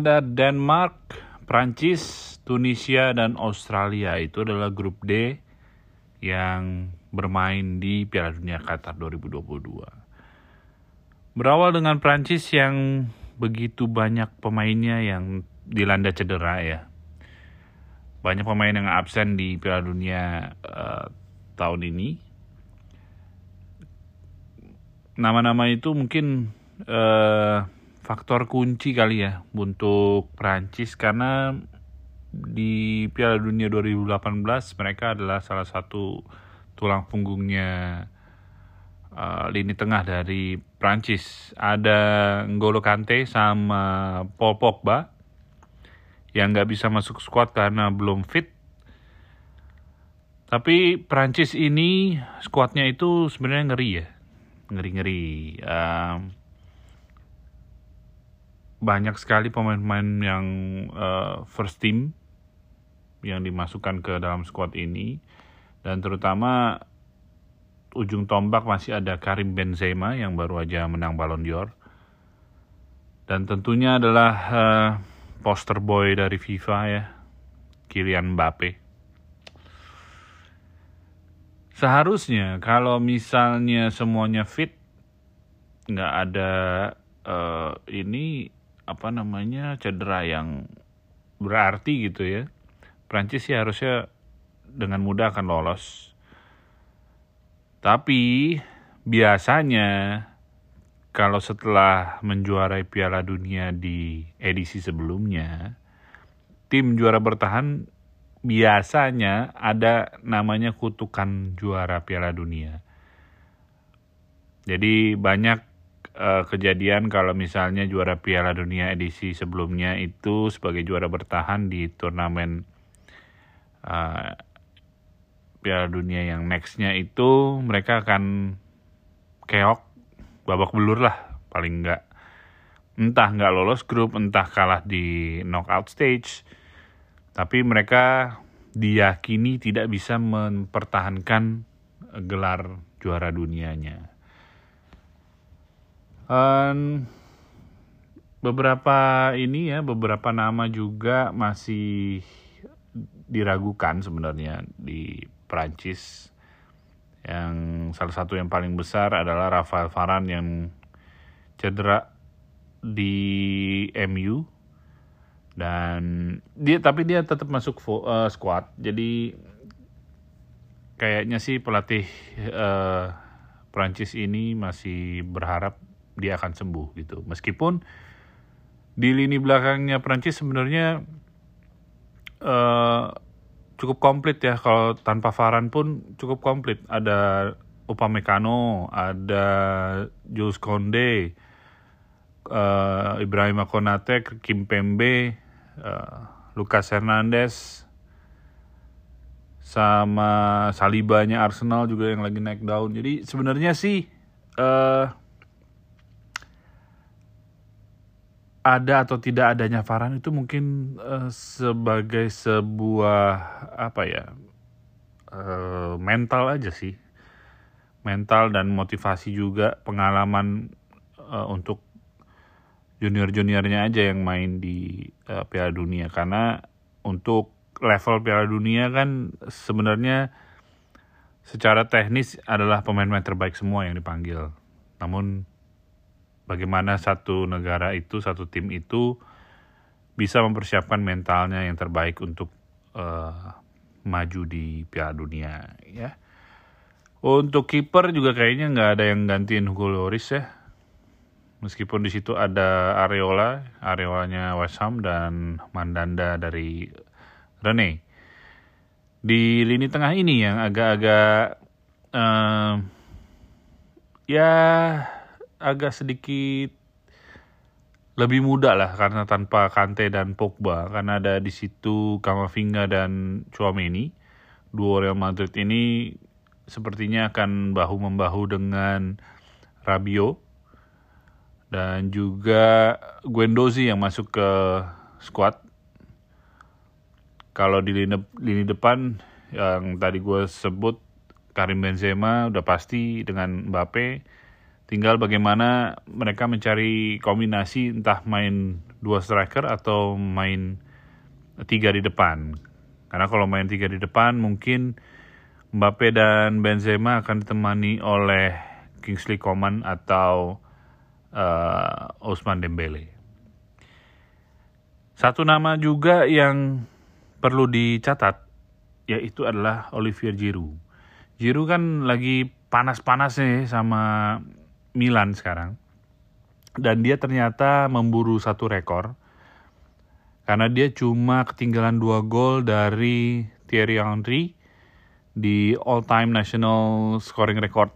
ada Denmark, Prancis, Tunisia, dan Australia. Itu adalah grup D yang bermain di Piala Dunia Qatar 2022. Berawal dengan Prancis yang begitu banyak pemainnya yang dilanda cedera ya. Banyak pemain yang absen di Piala Dunia uh, tahun ini. Nama-nama itu mungkin uh, faktor kunci kali ya untuk Prancis karena di Piala Dunia 2018 mereka adalah salah satu tulang punggungnya uh, lini tengah dari Prancis. Ada N'Golo Kante sama Paul Pogba yang nggak bisa masuk squad karena belum fit. Tapi Prancis ini skuadnya itu sebenarnya ngeri ya, ngeri-ngeri. Banyak sekali pemain-pemain yang uh, first team yang dimasukkan ke dalam squad ini. Dan terutama ujung tombak masih ada Karim Benzema yang baru aja menang Ballon d'Or. Dan tentunya adalah uh, poster boy dari FIFA ya Kylian Mbappe. Seharusnya kalau misalnya semuanya fit nggak ada uh, ini apa namanya cedera yang berarti gitu ya. Prancis sih harusnya dengan mudah akan lolos. Tapi biasanya kalau setelah menjuarai Piala Dunia di edisi sebelumnya, tim juara bertahan biasanya ada namanya kutukan juara Piala Dunia. Jadi banyak uh, kejadian kalau misalnya juara Piala Dunia edisi sebelumnya itu sebagai juara bertahan di turnamen uh, Piala Dunia yang nextnya itu mereka akan keok babak belur lah paling enggak entah nggak lolos grup entah kalah di knockout stage tapi mereka diyakini tidak bisa mempertahankan gelar juara dunianya Um, beberapa ini ya, beberapa nama juga masih diragukan sebenarnya di Prancis. Yang salah satu yang paling besar adalah Rafael Varane yang cedera di MU dan dia tapi dia tetap masuk uh, squad. Jadi kayaknya sih pelatih uh, Prancis ini masih berharap dia akan sembuh gitu. Meskipun di lini belakangnya Prancis sebenarnya uh, cukup komplit ya kalau tanpa Varan pun cukup komplit. Ada Upamecano, ada Jules Konde, uh, Ibrahim Konate, Kim Pembe, uh, Lucas Hernandez, sama Salibanya Arsenal juga yang lagi naik daun. Jadi sebenarnya sih uh, ada atau tidak adanya Farhan itu mungkin uh, sebagai sebuah apa ya uh, mental aja sih. Mental dan motivasi juga pengalaman uh, untuk junior-juniornya aja yang main di uh, Piala Dunia. Karena untuk level Piala Dunia kan sebenarnya secara teknis adalah pemain-pemain terbaik semua yang dipanggil. Namun bagaimana satu negara itu, satu tim itu bisa mempersiapkan mentalnya yang terbaik untuk uh, maju di Piala Dunia ya. Untuk kiper juga kayaknya nggak ada yang gantiin Hugo Lloris ya. Meskipun di situ ada Areola, Areolanya West Ham dan Mandanda dari Rene. Di lini tengah ini yang agak-agak uh, ya agak sedikit lebih mudah lah karena tanpa Kante dan Pogba. Karena ada di situ Kamavinga dan Chouameni dua Real Madrid ini sepertinya akan bahu membahu dengan Rabio dan juga Guendouzi yang masuk ke squad. Kalau di lini, lini depan yang tadi gue sebut Karim Benzema udah pasti dengan Mbappe Tinggal bagaimana mereka mencari kombinasi entah main dua striker atau main tiga di depan. Karena kalau main tiga di depan mungkin Mbappe dan Benzema akan ditemani oleh Kingsley Coman atau uh, Osman Dembele. Satu nama juga yang perlu dicatat yaitu adalah Olivier Giroud. Giroud kan lagi panas-panasnya sama Milan sekarang. Dan dia ternyata memburu satu rekor. Karena dia cuma ketinggalan dua gol dari Thierry Henry di all-time national scoring record.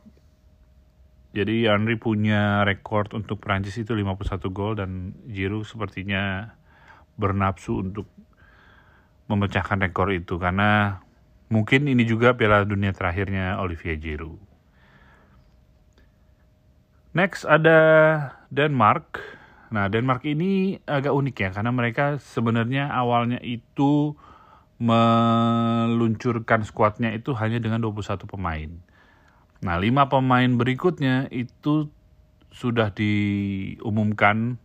Jadi Henry punya rekor untuk Prancis itu 51 gol dan Giroud sepertinya bernapsu untuk memecahkan rekor itu karena mungkin ini juga Piala Dunia terakhirnya Olivier Giroud. Next ada Denmark. Nah, Denmark ini agak unik ya karena mereka sebenarnya awalnya itu meluncurkan skuadnya itu hanya dengan 21 pemain. Nah, lima pemain berikutnya itu sudah diumumkan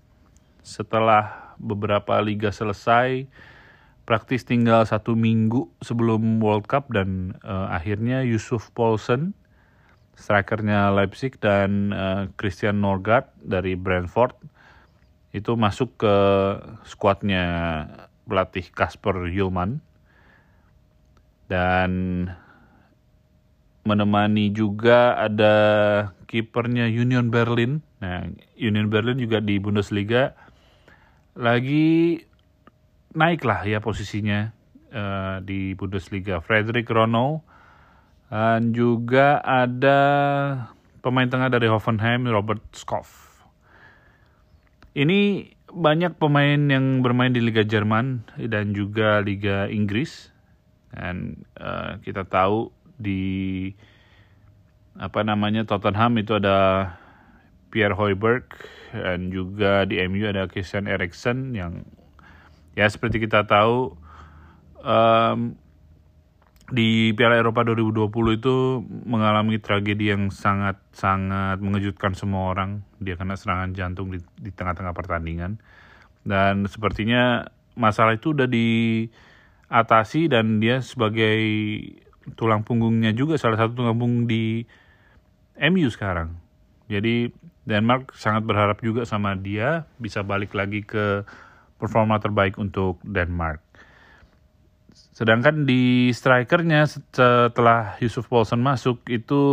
setelah beberapa liga selesai, praktis tinggal satu minggu sebelum World Cup dan uh, akhirnya Yusuf Paulsen strikernya Leipzig dan uh, Christian Norgard dari Brentford itu masuk ke skuadnya pelatih Kasper Yulman dan menemani juga ada kipernya Union Berlin. Nah, Union Berlin juga di Bundesliga lagi naik lah ya posisinya uh, di Bundesliga. Frederick Ronald dan juga ada pemain tengah dari Hoffenheim, Robert Skoff. Ini banyak pemain yang bermain di Liga Jerman dan juga Liga Inggris. Dan uh, kita tahu di apa namanya Tottenham itu ada Pierre Hoiberg dan juga di MU ada Christian Eriksen yang ya seperti kita tahu um, di Piala Eropa 2020 itu mengalami tragedi yang sangat-sangat mengejutkan semua orang. Dia kena serangan jantung di, tengah-tengah pertandingan. Dan sepertinya masalah itu udah diatasi dan dia sebagai tulang punggungnya juga salah satu tulang punggung di MU sekarang. Jadi Denmark sangat berharap juga sama dia bisa balik lagi ke performa terbaik untuk Denmark. Sedangkan di strikernya setelah Yusuf Paulsen masuk itu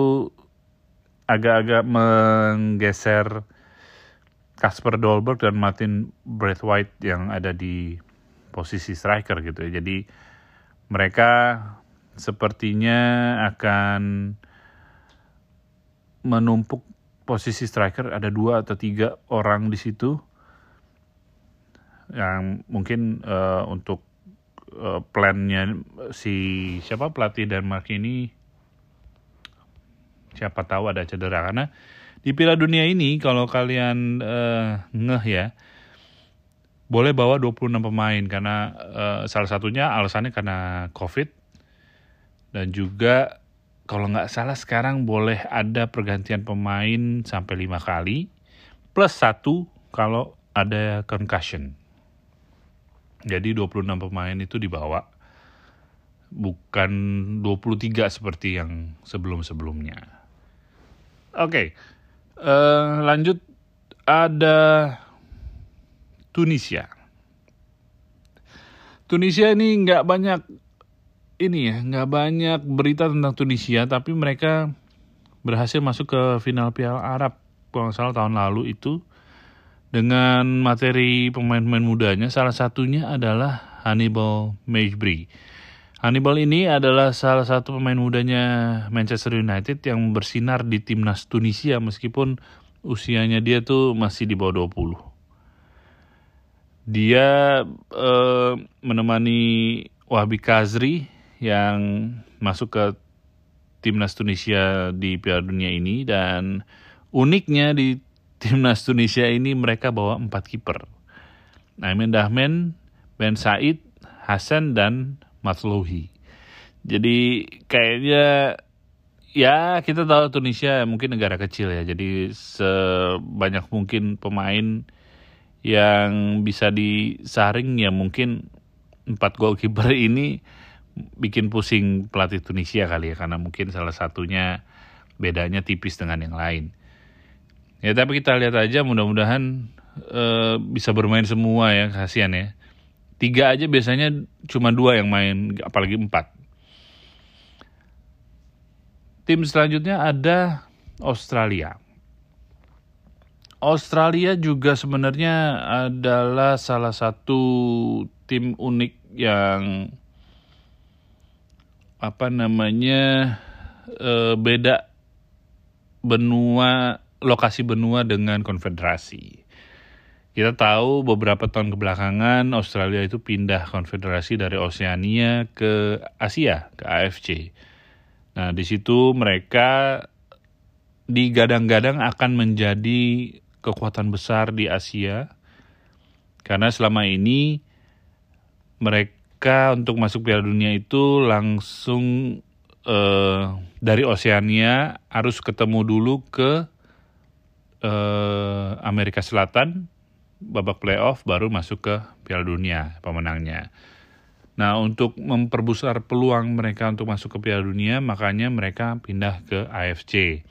agak-agak menggeser Kasper Dolberg dan Martin Braithwaite yang ada di posisi striker gitu ya. Jadi mereka sepertinya akan menumpuk posisi striker ada dua atau tiga orang di situ yang mungkin uh, untuk uh, plannya si siapa pelatih Denmark ini siapa tahu ada cedera karena di Piala Dunia ini kalau kalian uh, ngeh ya boleh bawa 26 pemain karena uh, salah satunya alasannya karena Covid dan juga kalau nggak salah sekarang boleh ada pergantian pemain sampai lima kali plus satu kalau ada concussion. Jadi 26 pemain itu dibawa bukan 23 seperti yang sebelum-sebelumnya. Oke, okay. uh, eh, lanjut ada Tunisia. Tunisia ini nggak banyak ini ya, nggak banyak berita tentang Tunisia, tapi mereka berhasil masuk ke final Piala Arab kalau salah tahun lalu itu dengan materi pemain-pemain mudanya salah satunya adalah Hannibal Mejbri. Hannibal ini adalah salah satu pemain mudanya Manchester United yang bersinar di timnas Tunisia meskipun usianya dia tuh masih di bawah 20. Dia eh, menemani Wahbi Kazri yang masuk ke timnas Tunisia di Piala Dunia ini dan uniknya di timnas Tunisia ini mereka bawa empat kiper. Aiman Dahmen, Ben Said, Hasan dan Matluhi. Jadi kayaknya ya kita tahu Tunisia mungkin negara kecil ya, jadi sebanyak mungkin pemain yang bisa disaring ya mungkin empat goalkeeper ini bikin pusing pelatih Tunisia kali ya karena mungkin salah satunya bedanya tipis dengan yang lain. Ya tapi kita lihat aja mudah-mudahan uh, bisa bermain semua ya kasihan ya. Tiga aja biasanya cuma dua yang main apalagi empat. Tim selanjutnya ada Australia. Australia juga sebenarnya adalah salah satu tim unik yang apa namanya e, beda benua lokasi benua dengan konfederasi. Kita tahu beberapa tahun kebelakangan Australia itu pindah konfederasi dari Oceania ke Asia, ke AFC. Nah, di situ mereka digadang-gadang akan menjadi kekuatan besar di Asia karena selama ini mereka untuk masuk Piala Dunia itu langsung eh, dari Oceania harus ketemu dulu ke eh, Amerika Selatan babak playoff baru masuk ke Piala Dunia pemenangnya. Nah, untuk memperbesar peluang mereka untuk masuk ke Piala Dunia, makanya mereka pindah ke AFC.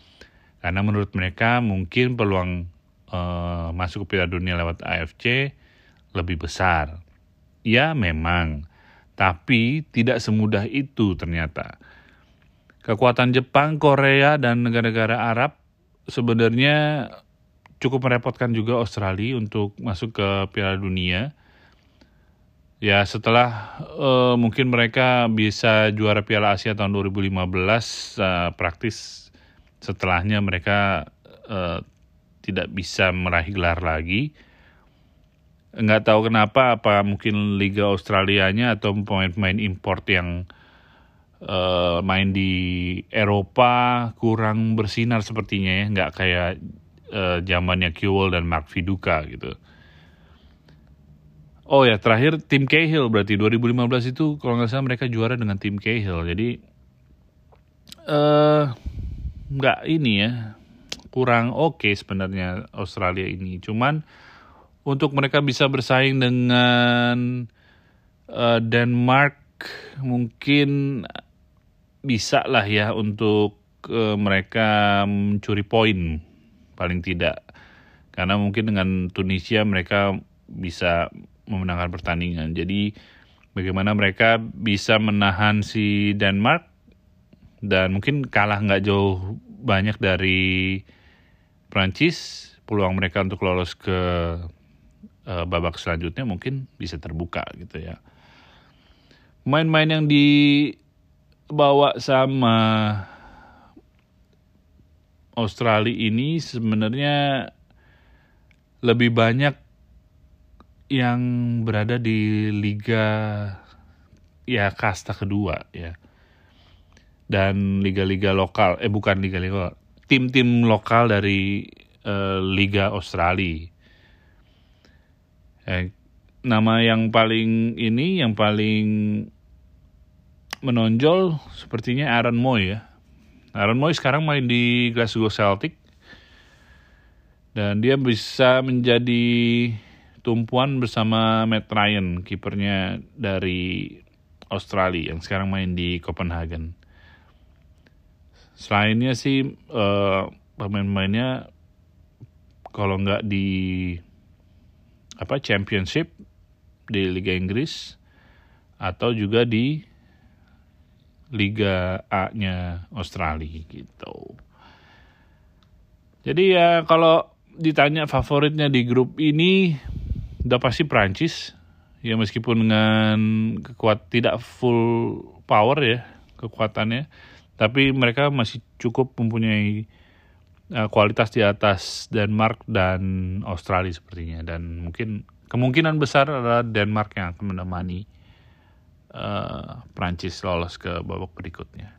Karena menurut mereka mungkin peluang uh, masuk ke Piala Dunia lewat AFC lebih besar. Ya, memang. Tapi tidak semudah itu ternyata. Kekuatan Jepang, Korea, dan negara-negara Arab sebenarnya cukup merepotkan juga Australia untuk masuk ke Piala Dunia Ya setelah uh, mungkin mereka bisa juara Piala Asia tahun 2015 uh, praktis setelahnya mereka uh, tidak bisa meraih gelar lagi. Nggak tahu kenapa apa mungkin Liga Australianya atau pemain-pemain import yang uh, main di Eropa kurang bersinar sepertinya ya nggak kayak uh, zamannya Kewell dan Mark Viduka gitu. Oh ya, terakhir tim Cahill berarti 2015 itu kalau nggak salah mereka juara dengan tim Cahill. Jadi uh, nggak ini ya, kurang oke okay sebenarnya Australia ini. Cuman untuk mereka bisa bersaing dengan uh, Denmark mungkin bisa lah ya untuk uh, mereka mencuri poin paling tidak. Karena mungkin dengan Tunisia mereka bisa memenangkan pertandingan. Jadi bagaimana mereka bisa menahan si Denmark dan mungkin kalah nggak jauh banyak dari Prancis. Peluang mereka untuk lolos ke uh, babak selanjutnya mungkin bisa terbuka gitu ya. Main-main yang dibawa sama Australia ini sebenarnya lebih banyak yang berada di liga ya kasta kedua ya. Dan liga-liga lokal eh bukan liga-liga tim-tim lokal dari uh, liga Australia. Eh, nama yang paling ini yang paling menonjol sepertinya Aaron Moy ya Aaron Moy sekarang main di Glasgow Celtic dan dia bisa menjadi tumpuan bersama Matt Ryan, kipernya dari Australia yang sekarang main di Copenhagen. Selainnya sih uh, pemain-pemainnya kalau nggak di apa Championship di Liga Inggris atau juga di Liga A-nya Australia gitu. Jadi ya kalau ditanya favoritnya di grup ini udah pasti Prancis. Ya meskipun dengan kekuat tidak full power ya kekuatannya. Tapi mereka masih cukup mempunyai uh, kualitas di atas Denmark dan Australia sepertinya. Dan mungkin kemungkinan besar adalah Denmark yang akan menemani uh, Prancis lolos ke babak berikutnya.